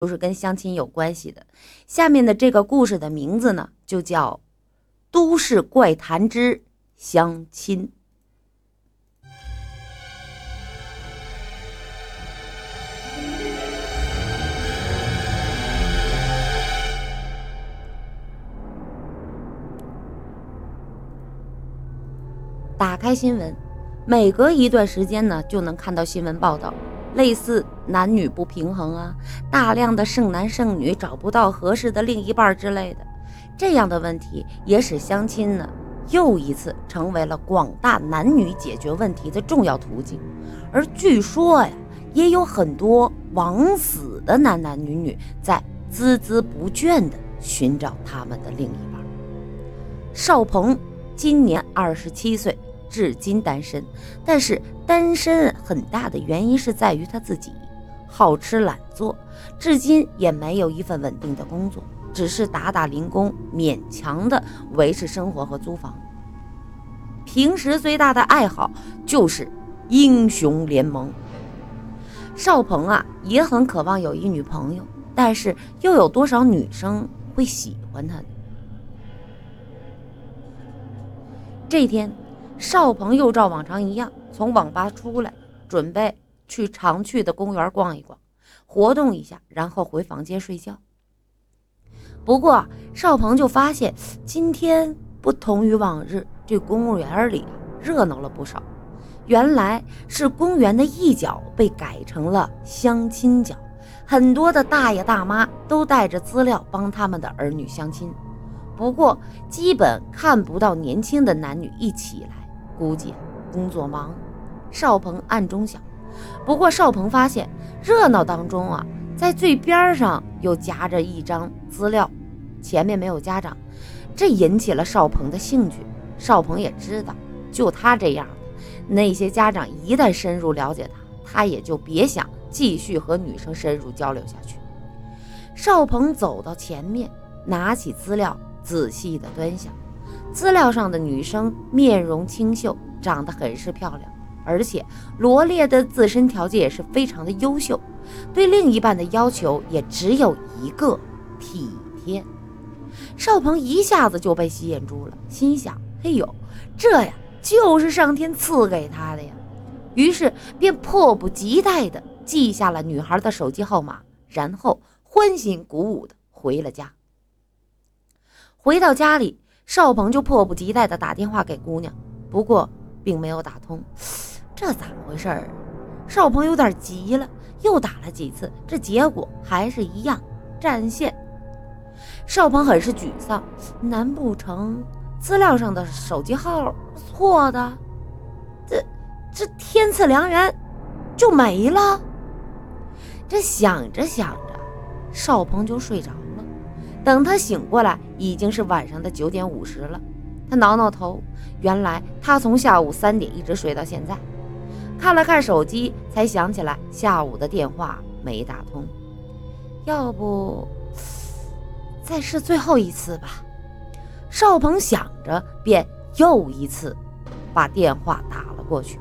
都是跟相亲有关系的。下面的这个故事的名字呢，就叫《都市怪谈之相亲》。打开新闻，每隔一段时间呢，就能看到新闻报道。类似男女不平衡啊，大量的剩男剩女找不到合适的另一半之类的，这样的问题也使相亲呢又一次成为了广大男女解决问题的重要途径。而据说呀，也有很多枉死的男男女女在孜孜不倦地寻找他们的另一半。邵鹏今年二十七岁。至今单身，但是单身很大的原因是在于他自己好吃懒做，至今也没有一份稳定的工作，只是打打零工，勉强的维持生活和租房。平时最大的爱好就是英雄联盟。邵鹏啊，也很渴望有一女朋友，但是又有多少女生会喜欢他呢？这天。邵鹏又照往常一样从网吧出来，准备去常去的公园逛一逛，活动一下，然后回房间睡觉。不过，邵鹏就发现今天不同于往日，这公园里热闹了不少。原来是公园的一角被改成了相亲角，很多的大爷大妈都带着资料帮他们的儿女相亲。不过，基本看不到年轻的男女一起来。估计工作忙，邵鹏暗中想。不过邵鹏发现热闹当中啊，在最边上又夹着一张资料，前面没有家长，这引起了邵鹏的兴趣。邵鹏也知道，就他这样的，那些家长一旦深入了解他，他也就别想继续和女生深入交流下去。邵鹏走到前面，拿起资料，仔细的端详。资料上的女生面容清秀，长得很是漂亮，而且罗列的自身条件也是非常的优秀。对另一半的要求也只有一个体贴。邵鹏一下子就被吸引住了，心想：“嘿呦，这呀就是上天赐给他的呀！”于是便迫不及待地记下了女孩的手机号码，然后欢欣鼓舞地回了家。回到家里。邵鹏就迫不及待地打电话给姑娘，不过并没有打通，这咋回事儿？邵鹏有点急了，又打了几次，这结果还是一样，占线。邵鹏很是沮丧，难不成资料上的手机号错的？这这天赐良缘就没了？这想着想着，邵鹏就睡着了。等他醒过来，已经是晚上的九点五十了。他挠挠头，原来他从下午三点一直睡到现在。看了看手机，才想起来下午的电话没打通。要不再试最后一次吧？邵鹏想着，便又一次把电话打了过去。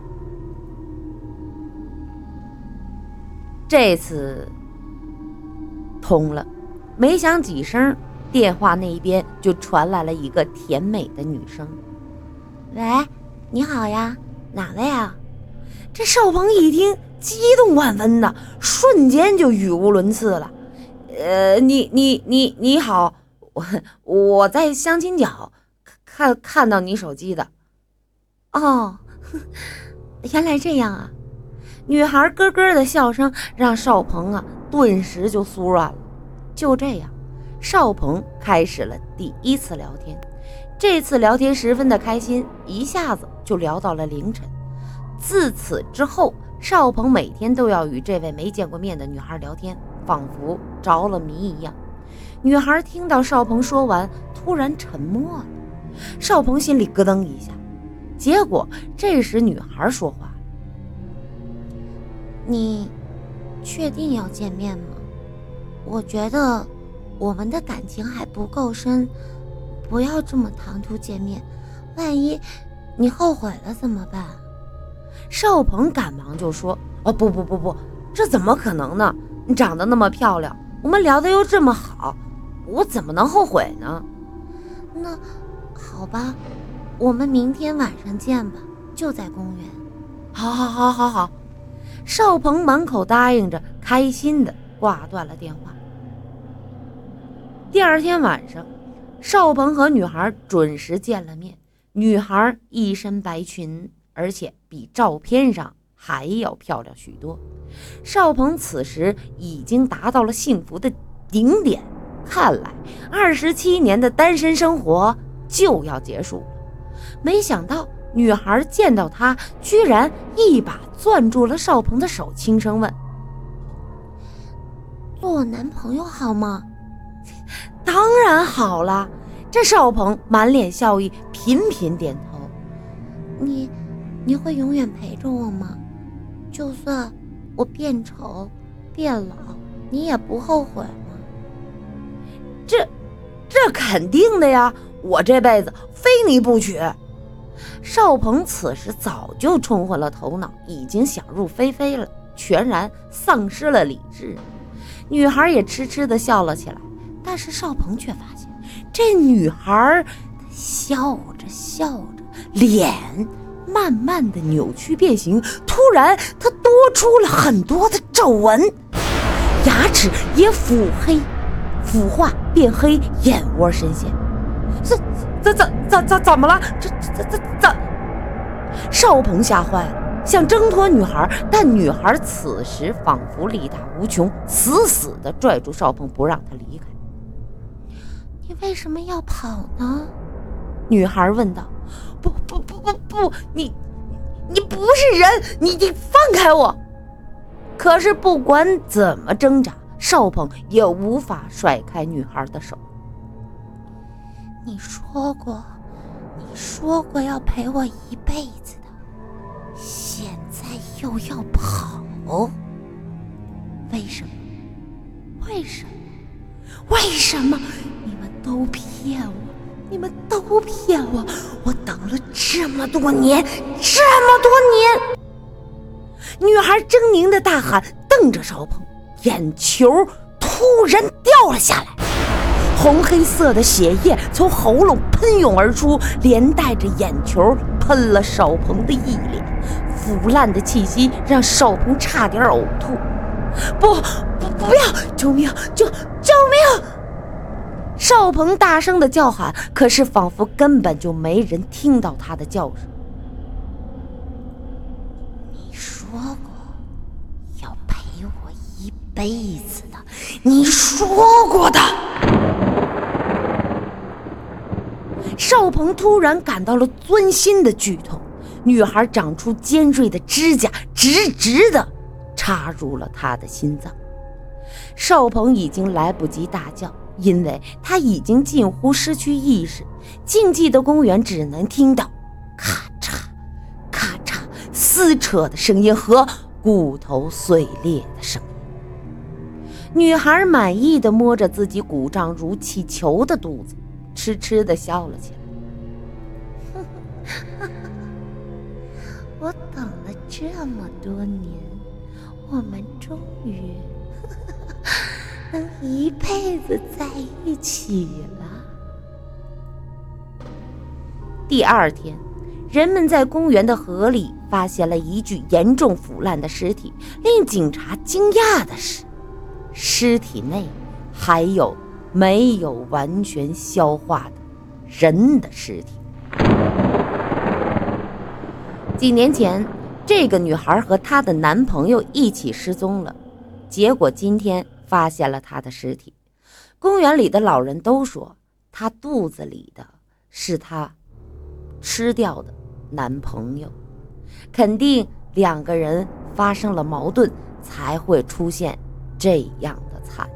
这次通了。没响几声，电话那一边就传来了一个甜美的女声：“喂，你好呀，哪位啊？”这邵鹏一听，激动万分的，瞬间就语无伦次了。“呃，你你你你好，我我在相亲角看看到你手机的。”“哦，原来这样啊！”女孩咯咯的笑声让邵鹏啊顿时就酥软了。就这样，邵鹏开始了第一次聊天。这次聊天十分的开心，一下子就聊到了凌晨。自此之后，邵鹏每天都要与这位没见过面的女孩聊天，仿佛着了迷一样。女孩听到邵鹏说完，突然沉默了。邵鹏心里咯噔一下。结果这时女孩说话：“你确定要见面吗？”我觉得我们的感情还不够深，不要这么唐突见面，万一你后悔了怎么办？邵鹏赶忙就说：“哦，不不不不，这怎么可能呢？你长得那么漂亮，我们聊得又这么好，我怎么能后悔呢？那好吧，我们明天晚上见吧，就在公园。好，好，好，好，好。邵鹏满口答应着，开心的挂断了电话。第二天晚上，邵鹏和女孩准时见了面。女孩一身白裙，而且比照片上还要漂亮许多。邵鹏此时已经达到了幸福的顶点，看来二十七年的单身生活就要结束了。没想到女孩见到他，居然一把攥住了邵鹏的手，轻声问：“做我男朋友好吗？”“当然好了。”这邵鹏满脸笑意，频频点头。“你，你会永远陪着我吗？就算……”我变丑、变老，你也不后悔吗？这，这肯定的呀！我这辈子非你不娶。邵鹏此时早就冲昏了头脑，已经想入非非了，全然丧失了理智。女孩也痴痴的笑了起来，但是邵鹏却发现，这女孩笑着笑着，脸。慢慢的扭曲变形，突然她多出了很多的皱纹，牙齿也腐黑、腐化变黑，眼窝深陷。这、这、怎、怎、怎、怎么了？这、这、这、怎？邵鹏吓坏了，想挣脱女孩，但女孩此时仿佛力大无穷，死死的拽住邵鹏，不让他离开。你为什么要跑呢？女孩问道。不不不不不，你你不是人，你你放开我！可是不管怎么挣扎，邵鹏也无法甩开女孩的手。你说过，你说过要陪我一辈子的，现在又要跑，为什么？为什么？为什么？都骗我！你们都骗我！我等了这么多年，这么多年！女孩狰狞的大喊，瞪着邵鹏，眼球突然掉了下来，红黑色的血液从喉咙喷涌而出，连带着眼球喷了邵鹏的一脸，腐烂的气息让邵鹏差点呕吐。不不不要！救命！救救邵鹏大声的叫喊，可是仿佛根本就没人听到他的叫声。你说过要陪我一辈子的，你说过的。邵鹏突然感到了钻心的剧痛，女孩长出尖锐的指甲，直直的插入了他的心脏。邵鹏已经来不及大叫。因为他已经近乎失去意识，静寂的公园只能听到咔嚓、咔嚓撕扯的声音和骨头碎裂的声音。女孩满意的摸着自己鼓胀如气球的肚子，痴痴的笑了起来。我等了这么多年，我们终于。能一辈子在一起了。第二天，人们在公园的河里发现了一具严重腐烂的尸体。令警察惊讶的是，尸体内还有没有完全消化的人的尸体。几年前，这个女孩和她的男朋友一起失踪了，结果今天。发现了他的尸体，公园里的老人都说，她肚子里的是她吃掉的男朋友，肯定两个人发生了矛盾，才会出现这样的惨。